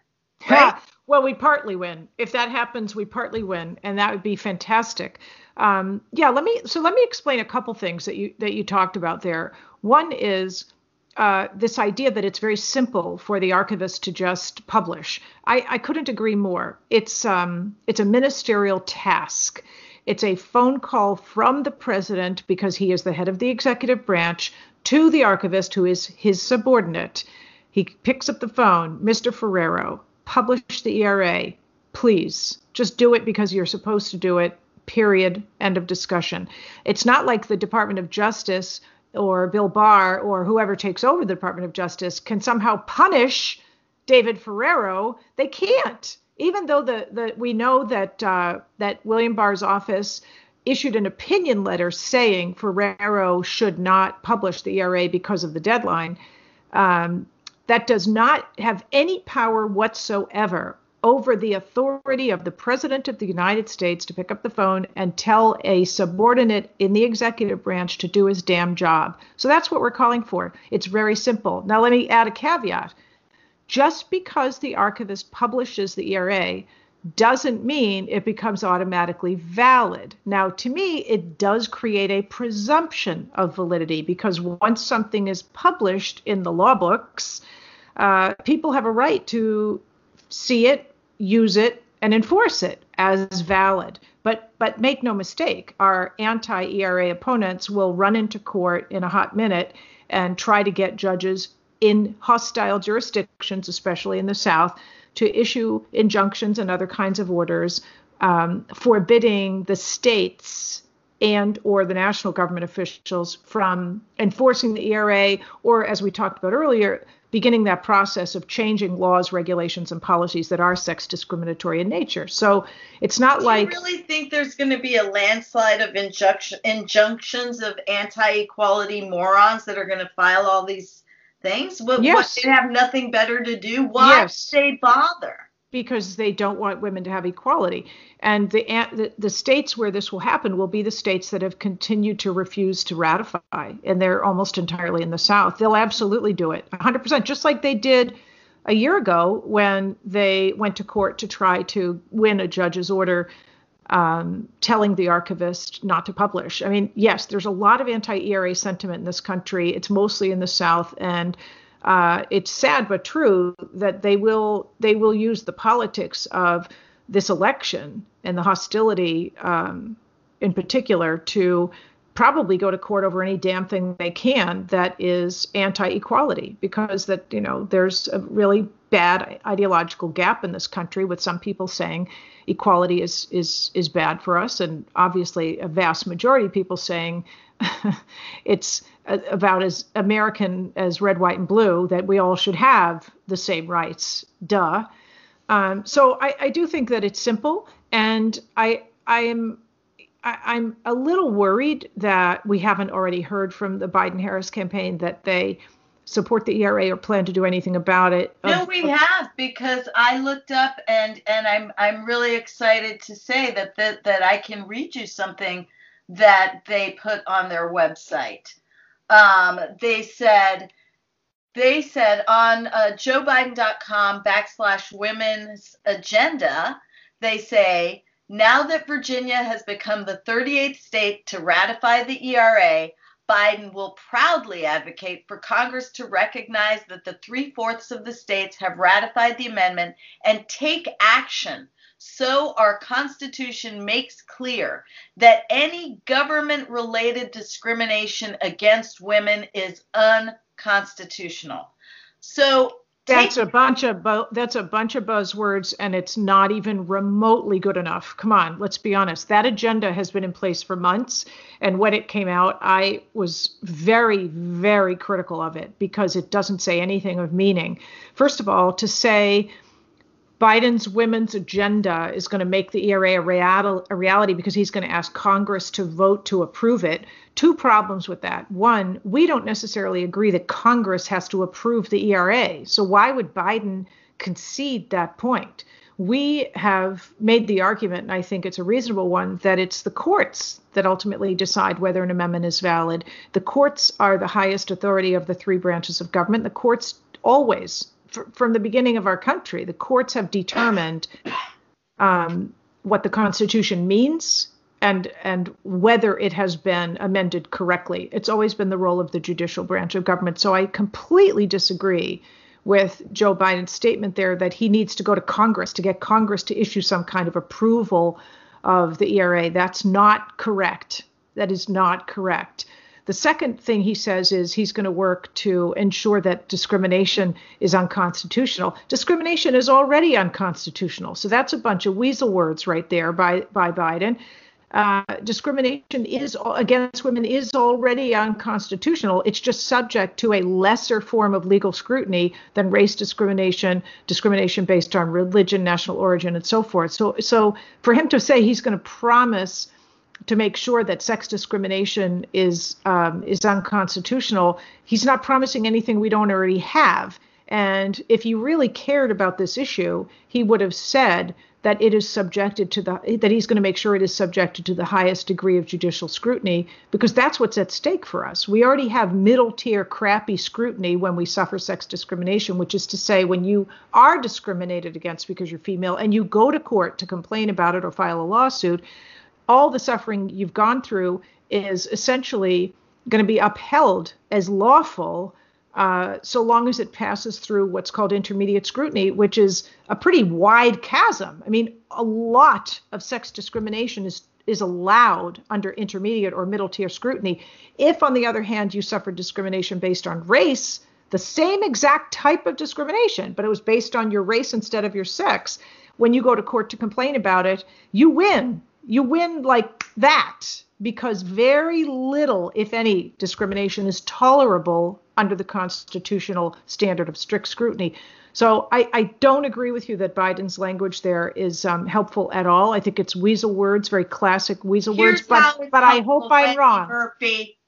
Right? well, we partly win. If that happens, we partly win, and that would be fantastic. Um, yeah, let me so let me explain a couple things that you that you talked about there. One is uh, this idea that it's very simple for the archivist to just publish. I, I couldn't agree more. It's um, it's a ministerial task. It's a phone call from the president because he is the head of the executive branch to the archivist who is his subordinate. He picks up the phone, Mr. Ferriero, publish the ERA, please. Just do it because you're supposed to do it. Period. End of discussion. It's not like the Department of Justice or Bill Barr or whoever takes over the Department of Justice can somehow punish David Ferriero. They can't. Even though the, the we know that uh, that William Barr's office issued an opinion letter saying Ferriero should not publish the ERA because of the deadline, um, that does not have any power whatsoever over the authority of the President of the United States to pick up the phone and tell a subordinate in the executive branch to do his damn job. So that's what we're calling for. It's very simple. Now, let me add a caveat. Just because the archivist publishes the ERA doesn't mean it becomes automatically valid. Now, to me, it does create a presumption of validity because once something is published in the law books, uh, people have a right to see it use it and enforce it as valid. But but make no mistake, our anti-ERA opponents will run into court in a hot minute and try to get judges in hostile jurisdictions, especially in the South, to issue injunctions and other kinds of orders um, forbidding the states and or the national government officials from enforcing the ERA or as we talked about earlier beginning that process of changing laws, regulations, and policies that are sex discriminatory in nature. So it's not Do like. Do you really think there's going to be a landslide of injunction, injunctions of anti-equality morons that are going to file all these things? What, yes. What, they have nothing better to do? Why yes. they bother? Because they don't want women to have equality. And the, the, the states where this will happen will be the states that have continued to refuse to ratify, and they're almost entirely in the South. They'll absolutely do it, 100%, just like they did a year ago when they went to court to try to win a judge's order um, telling the archivist not to publish. I mean, yes, there's a lot of anti-ERA sentiment in this country. It's mostly in the South, and uh, it's sad but true that they will they will use the politics of this election and the hostility um, in particular to probably go to court over any damn thing they can that is anti-equality because that you know there's a really bad ideological gap in this country with some people saying equality is is is bad for us and obviously a vast majority of people saying [LAUGHS] it's about as American as red, white, and blue that we all should have the same rights. Duh. Um, so I, I, do think that it's simple, and I I am I, am a little worried that we haven't already heard from the Biden-Harris campaign that they support the ERA or plan to do anything about it. No, we have because I looked up and and I'm I'm really excited to say that that that I can read you something that they put on their website. Um, they said they said on uh, joebiden.com backslash women's agenda, they say, now that Virginia has become the 38th state to ratify the ERA, Biden will proudly advocate for Congress to recognize that the three fourths of the states have ratified the amendment and take action so our Constitution makes clear that any government related discrimination against women is unconstitutional. So that's a bunch of bu- that's a bunch of buzzwords and it's not even remotely good enough. Come on, let's be honest. That agenda has been in place for months and when it came out I was very very critical of it because it doesn't say anything of meaning. First of all, to say Biden's women's agenda is going to make the ERA a, real, a reality because he's going to ask Congress to vote to approve it. Two problems with that. One, we don't necessarily agree that Congress has to approve the ERA. So why would Biden concede that point? we have made the argument, and I think it's a reasonable one, that it's the courts that ultimately decide whether an amendment is valid. The courts are the highest authority of the three branches of government. The courts always, from the beginning of our country, the courts have determined um, what the Constitution means and and whether it has been amended correctly. It's always been the role of the judicial branch of government. So I completely disagree with Joe Biden's statement there that he needs to go to Congress to get Congress to issue some kind of approval of the ERA. That's not correct. That is not correct. The second thing he says is he's going to work to ensure that discrimination is unconstitutional. Discrimination is already unconstitutional. So that's a bunch of weasel words right there by, by Biden uh, discrimination is against women is already unconstitutional. It's just subject to a lesser form of legal scrutiny than race discrimination, discrimination based on religion, national origin, and so forth. So, so for him to say he's going to promise to make sure that sex discrimination is um, is unconstitutional, he's not promising anything we don't already have. And if he really cared about this issue, he would have said that it is subjected to the that he's going to make sure it is subjected to the highest degree of judicial scrutiny because that's what's at stake for us. We already have middle tier crappy scrutiny when we suffer sex discrimination, which is to say when you are discriminated against because you're female and you go to court to complain about it or file a lawsuit, all the suffering you've gone through is essentially going to be upheld as lawful uh, so long as it passes through what's called intermediate scrutiny, which is a pretty wide chasm. I mean, a lot of sex discrimination is is allowed under intermediate or middle tier scrutiny. If, on the other hand, you suffered discrimination based on race, the same exact type of discrimination, but it was based on your race instead of your sex, when you go to court to complain about it, you win. You win like that because very little, if any, discrimination is tolerable under the constitutional standard of strict scrutiny. So I, I don't agree with you that Biden's language there is um, helpful at all. I think it's weasel words, very classic weasel Here's words. But but I hope I'm Wendy wrong. Murphy,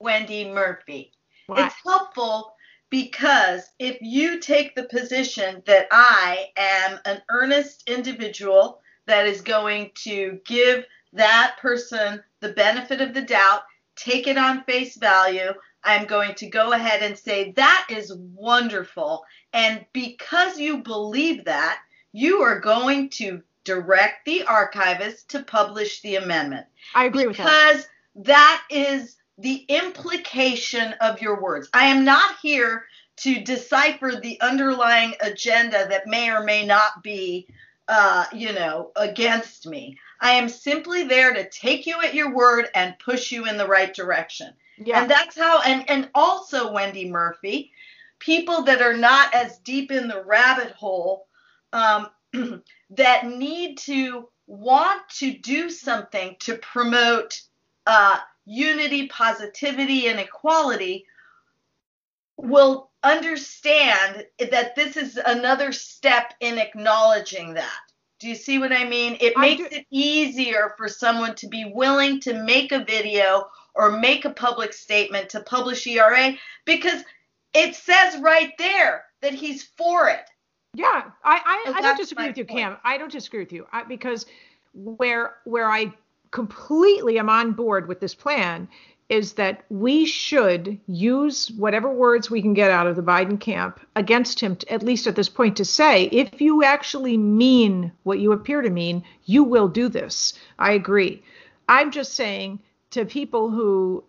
Wendy Murphy. What? It's helpful because if you take the position that I am an earnest individual that is going to give that person the benefit of the doubt, take it on face value, I'm going to go ahead and say that is wonderful. And because you believe that, you are going to direct the archivist to publish the amendment. I agree with that. Because that is the implication of your words. I am not here to decipher the underlying agenda that may or may not be, uh, you know, against me. I am simply there to take you at your word and push you in the right direction. Yeah. And that's how, and, and also, Wendy Murphy, people that are not as deep in the rabbit hole um, [CLEARS THROAT] that need to want to do something to promote uh, unity, positivity, and equality will understand that this is another step in acknowledging that. Do you see what I mean? It makes it easier for someone to be willing to make a video or make a public statement to publish ERA because it says right there that he's for it. Yeah, I I, I don't disagree with you, point. Cam. I don't disagree with you I, because where where I completely am on board with this plan is that we should use whatever words we can get out of the Biden camp against him, to, at least at this point, to say if you actually mean what you appear to mean, you will do this. I agree. I'm just saying to people who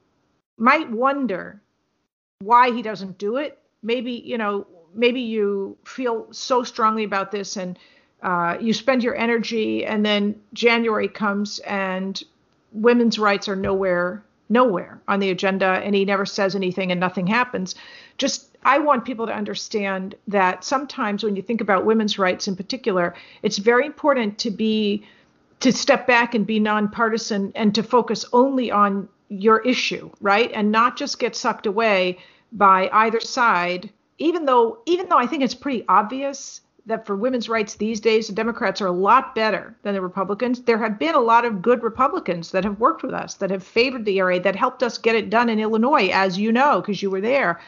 might wonder why he doesn't do it. Maybe, you know, maybe you feel so strongly about this and uh, you spend your energy and then January comes and women's rights are nowhere, nowhere on the agenda and he never says anything and nothing happens. Just, I want people to understand that sometimes when you think about women's rights in particular, it's very important to be to step back and be nonpartisan and to focus only on your issue, right? And not just get sucked away by either side, even though even though I think it's pretty obvious that for women's rights these days the Democrats are a lot better than the Republicans. There have been a lot of good Republicans that have worked with us, that have favored the ERA, that helped us get it done in Illinois, as you know, because you were there.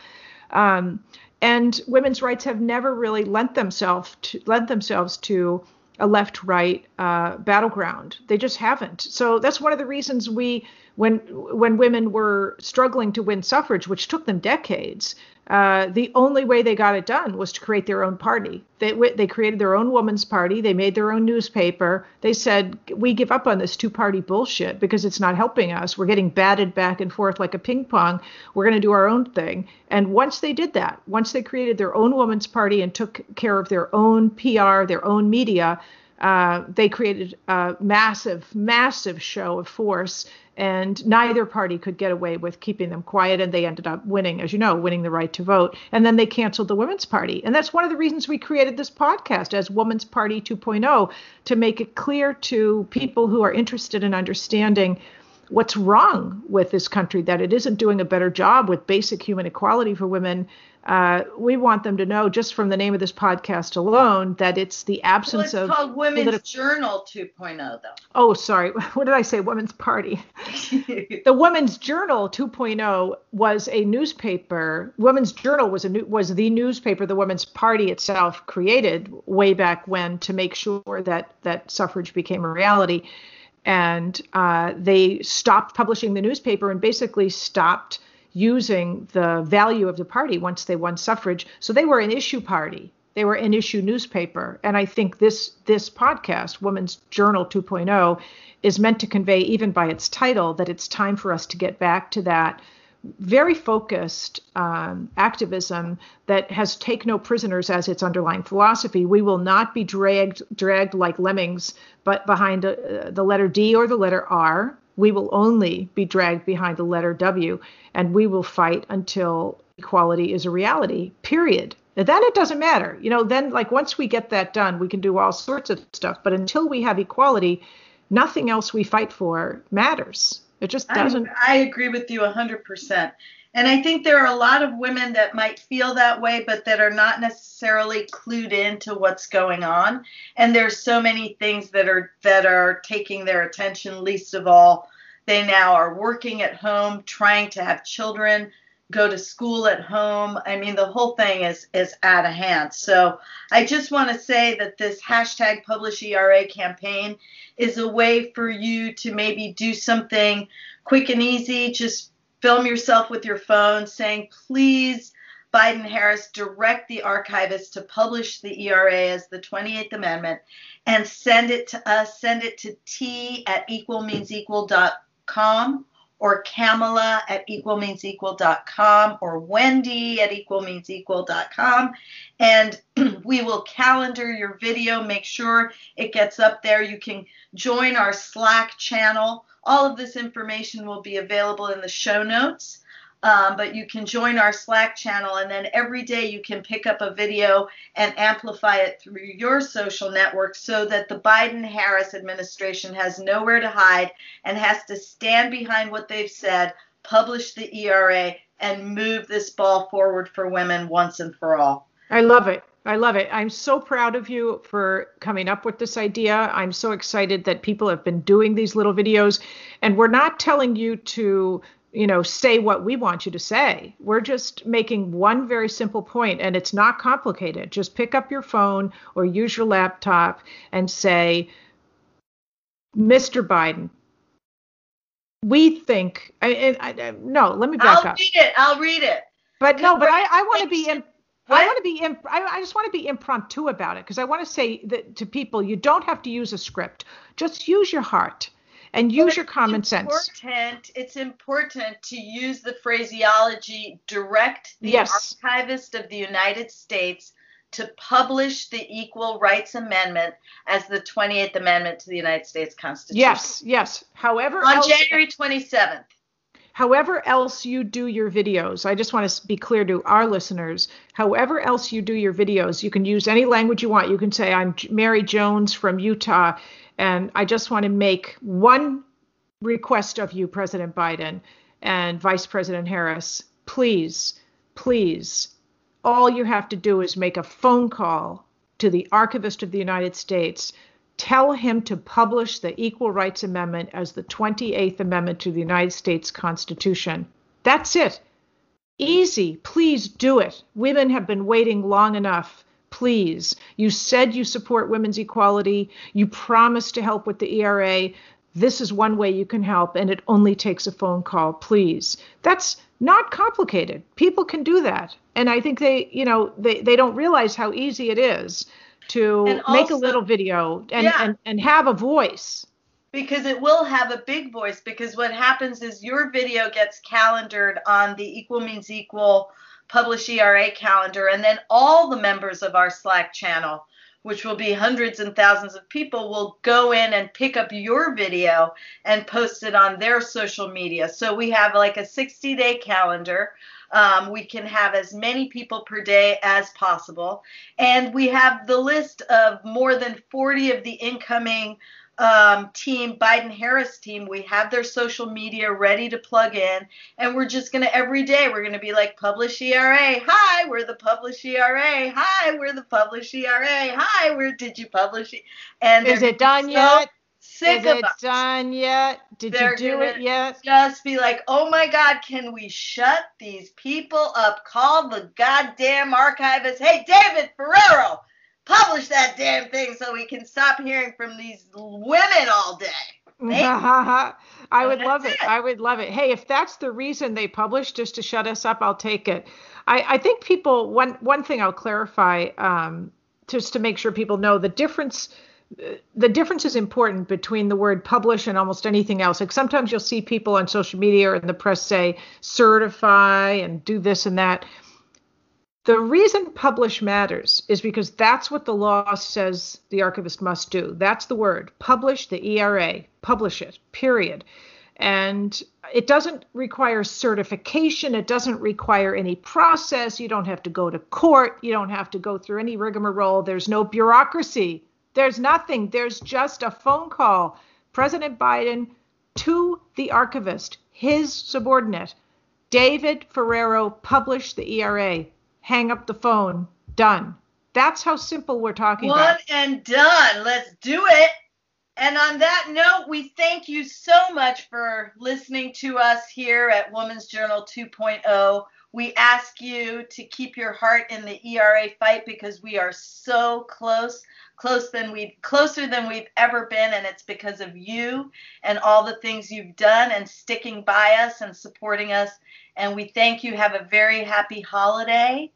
Um, and women's rights have never really lent themselves to lent themselves to a left right uh, battleground. They just haven't. So that's one of the reasons we, when when women were struggling to win suffrage, which took them decades, uh, the only way they got it done was to create their own party. They they created their own women's party. They made their own newspaper. They said we give up on this two-party bullshit because it's not helping us. We're getting batted back and forth like a ping pong. We're going to do our own thing. And once they did that, once they created their own women's party and took care of their own PR, their own media, uh, they created a massive, massive show of force, and neither party could get away with keeping them quiet, and they ended up winning, as you know, winning the right to vote. And then they canceled the Women's Party. And that's one of the reasons we created this podcast as Women's Party 2.0 to make it clear to people who are interested in understanding what's wrong with this country, that it isn't doing a better job with basic human equality for women uh, we want them to know just from the name of this podcast alone that it's the absence well, it's of called Women's. Journal 2.0 though. Oh, sorry. [LAUGHS] What did I say? Women's Party. [LAUGHS] the Women's Journal 2.0 was a newspaper. Women's Journal was a new, was the newspaper the Women's Party itself created way back when to make sure that that suffrage became a reality. And uh, they stopped publishing the newspaper and basically stopped using the value of the party once they won suffrage. So they were an issue party. They were an issue newspaper. And I think this this podcast, Women's Journal 2.0, is meant to convey, even by its title, that it's time for us to get back to that very focused um, activism that has take no prisoners as its underlying philosophy. We will not be dragged dragged like lemmings, but behind uh, the letter D or the letter R we will only be dragged behind the letter W, and we will fight until equality is a reality, period. And then it doesn't matter. You know, then, like, once we get that done, we can do all sorts of stuff. But until we have equality, nothing else we fight for matters. It just doesn't. I, I agree with you 100%. And I think there are a lot of women that might feel that way, but that are not necessarily clued into what's going on. And there's so many things that are that are taking their attention. Least of all, they now are working at home, trying to have children go to school at home. I mean, the whole thing is is out of hand. So I just want to say that this hashtag Publish ERA campaign is a way for you to maybe do something quick and easy. Just film yourself with your phone saying, please, Biden Harris, direct the archivist to publish the ERA as the 28th Amendment and send it to us. Send it to t at equalmeansequal.com or Kamala at equalmeansequal.com or Wendy at equalmeansequal.com. And [CLEARS THROAT] we will calendar your video, make sure it gets up there. You can join our Slack channel all of this information will be available in the show notes. Um, but you can join our Slack channel, and then every day you can pick up a video and amplify it through your social network so that the Biden Harris administration has nowhere to hide and has to stand behind what they've said, publish the ERA, and move this ball forward for women once and for all. I love it. I love it. I'm so proud of you for coming up with this idea. I'm so excited that people have been doing these little videos and we're not telling you to, you know, say what we want you to say. We're just making one very simple point and it's not complicated. Just pick up your phone or use your laptop and say, Mr. Biden, we think, I, I, I, no, let me back I'll up. I'll read it. I'll read it. But no, but I, I want to be in what? I want to be. Imp- I, I just want to be impromptu about it because I want to say that to people, you don't have to use a script. Just use your heart and use your common sense. Important, It's important to use the phraseology direct the yes. archivist of the United States to publish the Equal Rights Amendment as the 28th Amendment to the United States Constitution. Yes, yes. However, on else, January 27th however else you do your videos, I just want to be clear to our listeners, however else you do your videos, you can use any language you want. You can say, I'm Mary Jones from Utah, and I just want to make one request of you, President Biden and Vice President Harris. Please, please, all you have to do is make a phone call to the Archivist of the United States tell him to publish the Equal Rights Amendment as the 28th Amendment to the United States Constitution. That's it. Easy. Please do it. Women have been waiting long enough. Please. You said you support women's equality. You promised to help with the ERA. This is one way you can help, and it only takes a phone call, please. That's not complicated. People can do that. And I think they, you know, they, they don't realize how easy it is to also, make a little video and, yeah. and, and have a voice. Because it will have a big voice. Because what happens is your video gets calendared on the Equal Means Equal Publish ERA calendar, and then all the members of our Slack channel which will be hundreds and thousands of people, will go in and pick up your video and post it on their social media. So we have like a 60 day calendar. Um, we can have as many people per day as possible. And we have the list of more than 40 of the incoming um, team, Biden Harris team, we have their social media ready to plug in, and we're just gonna every day we're gonna be like publish ERA, hi, we're the publish ERA, hi, we're the publish ERA, hi, where did you publish it? And is it done so yet? Sick is it done yet? Did they're you do it yet? Just be like, oh my God, can we shut these people up? Call the goddamn archivist. Hey, David Ferriero, publish that damn thing so we can stop hearing from these women all day. [LAUGHS] I would love it. it. I would love it. Hey, if that's the reason they publish just to shut us up, I'll take it. I, I think people one one thing I'll clarify um, just to make sure people know the difference. The difference is important between the word publish and almost anything else. Like sometimes you'll see people on social media or in the press say certify and do this and that. The reason publish matters is because that's what the law says the archivist must do. That's the word. Publish the ERA. Publish it, period. And it doesn't require certification. It doesn't require any process. You don't have to go to court. You don't have to go through any rigmarole. There's no bureaucracy. There's nothing. There's just a phone call. President Biden to the archivist, his subordinate, David Ferriero, published the ERA hang up the phone, done. That's how simple we're talking One about. One and done. Let's do it. And on that note, we thank you so much for listening to us here at Women's Journal 2.0. We ask you to keep your heart in the ERA fight because we are so close, close than we closer than we've ever been, and it's because of you and all the things you've done and sticking by us and supporting us. And we thank you. Have a very happy holiday.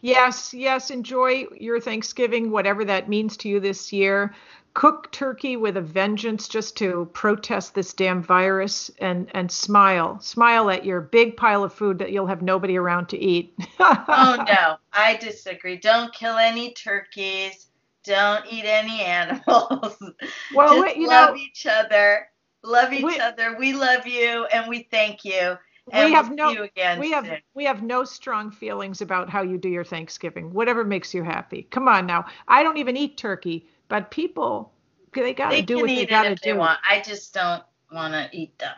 Yes, yes. Enjoy your Thanksgiving, whatever that means to you this year. Cook turkey with a vengeance just to protest this damn virus and, and smile. Smile at your big pile of food that you'll have nobody around to eat. oh, [LAUGHS] no. I disagree. Don't kill any turkeys. Don't eat any animals. [LAUGHS] Well, just you love know, each other. Love each we, other. We love you and we thank you we have we'll no we have soon. we have no strong feelings about how you do your Thanksgiving. Whatever makes you happy. Come on now. I don't even eat turkey, but people they got to do what they got to do. Want. I just don't want to eat them.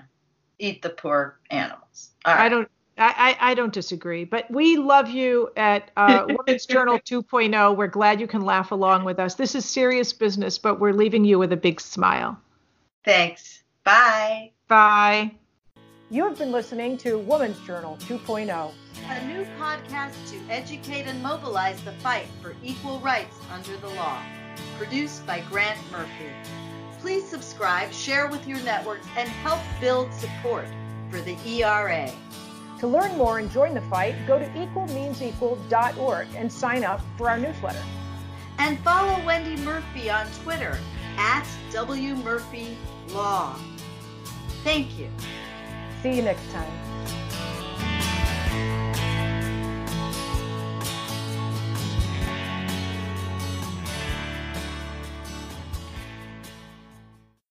Eat the poor animals. I don't I, I, don't disagree, but we love you at uh, [LAUGHS] Women's Journal 2.0. We're glad you can laugh along with us. This is serious business, but we're leaving you with a big smile. Thanks. Bye. Bye. You have been listening to Women's Journal 2.0, a new podcast to educate and mobilize the fight for equal rights under the law. Produced by Grant Murphy. Please subscribe, share with your networks, and help build support for the ERA. To learn more and join the fight, go to equalmeansequal.org and sign up for our newsletter. And follow Wendy Murphy on Twitter at WMurphyLaw. Thank you. See you next time.